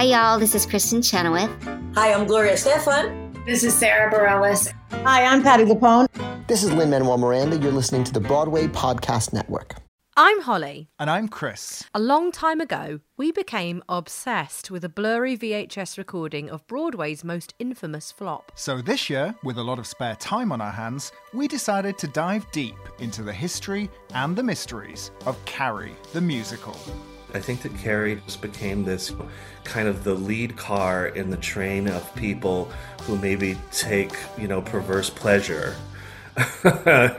Hi, y'all. This is Kristin Chenoweth. Hi, I'm Gloria Estefan. This is Sara Bareilles. Hi, I'm Patti LuPone. This is Lin Manuel Miranda. You're listening to the Broadway Podcast Network. I'm Holly. And I'm Chris. A long time ago, we became obsessed with a blurry VHS recording of Broadway's most infamous flop. So this year, with a lot of spare time on our hands, we decided to dive deep into the history and the mysteries of Carrie, the musical. I think that Carrie just became this kind of the lead car in the train of people who maybe take, you know, perverse pleasure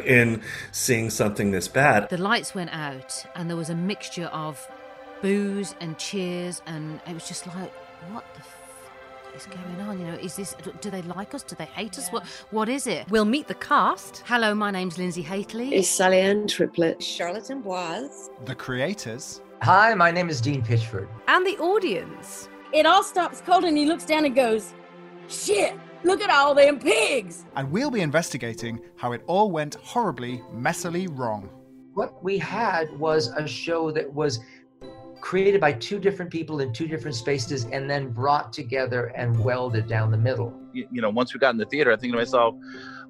in seeing something this bad. The lights went out, and there was a mixture of boos and cheers, and it was just like, what the fuck is going on? You know, is this? Do they like us? Do they hate us? What? What is it? We'll meet the cast. Hello, my name's Linzi Hateley. It's Sally Ann Triplett. Charlotte d'Amboise. The creators. Hi, my name is Dean Pitchford. And the audience. It all stops cold, and he looks down and goes, "Shit." Look at all them pigs! And we'll be investigating how it all went horribly, messily wrong. What we had was a show that was created by two different people in two different spaces and then brought together and welded down the middle. You, you know, once we got in the theater, I think to myself,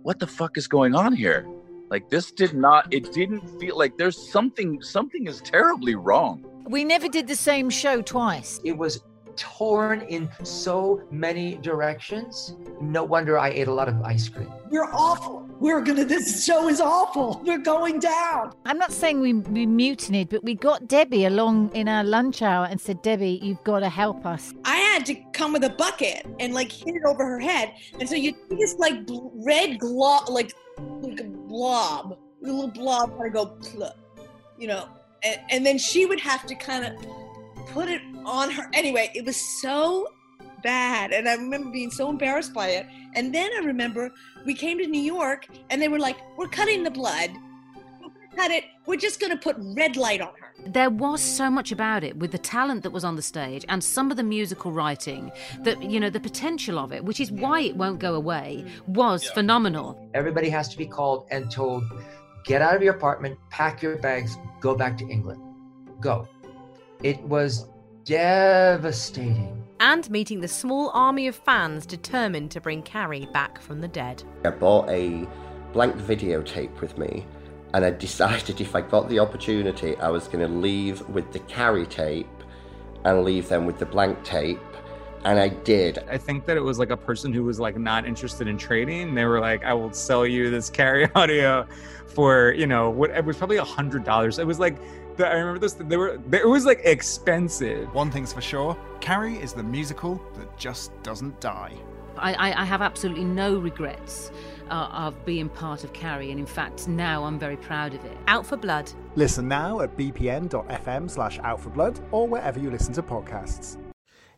what the fuck is going on here? Like this did not it didn't feel like there's something something is terribly wrong. We never did the same show twice. It was torn in so many directions. No wonder I ate a lot of ice cream. We're awful. We're gonna. This show is awful. We're going down. I'm not saying we, we mutinied, but we got Debbie Allen in our lunch hour and said, Debbie, you've got to help us. I had to come with a bucket and like hit it over her head, and so you see this like bl- red glob, like like a blob, a little blob, kind of go, you know, and, and then she would have to kind of put it on her. Anyway, it was so bad. And I remember being so embarrassed by it. And then I remember we came to New York and they were like, we're cutting the blood. We're cut it. We're just going to put red light on her. There was so much about it with the talent that was on the stage and some of the musical writing that, you know, the potential of it, which is why it won't go away, was yeah. phenomenal. Everybody has to be called and told, get out of your apartment, pack your bags, go back to England. Go. It was devastating. And meeting the small army of fans determined to bring Carrie back from the dead. I bought a blank videotape with me, and I decided if I got the opportunity, I was going to leave with the Carrie tape and leave them with the blank tape. And I did. I think that it was like a person who was like not interested in trading. They were like, I will sell you this Carrie audio for, you know, what it was probably a hundred dollars. It was like I remember this. They were. It was like expensive. One thing's for sure: Carrie is the musical that just doesn't die. I, I have absolutely no regrets uh, of being part of Carrie, and in fact, now I'm very proud of it. Out for Blood. Listen now at bpn.fm/slash Out for Blood or wherever you listen to podcasts.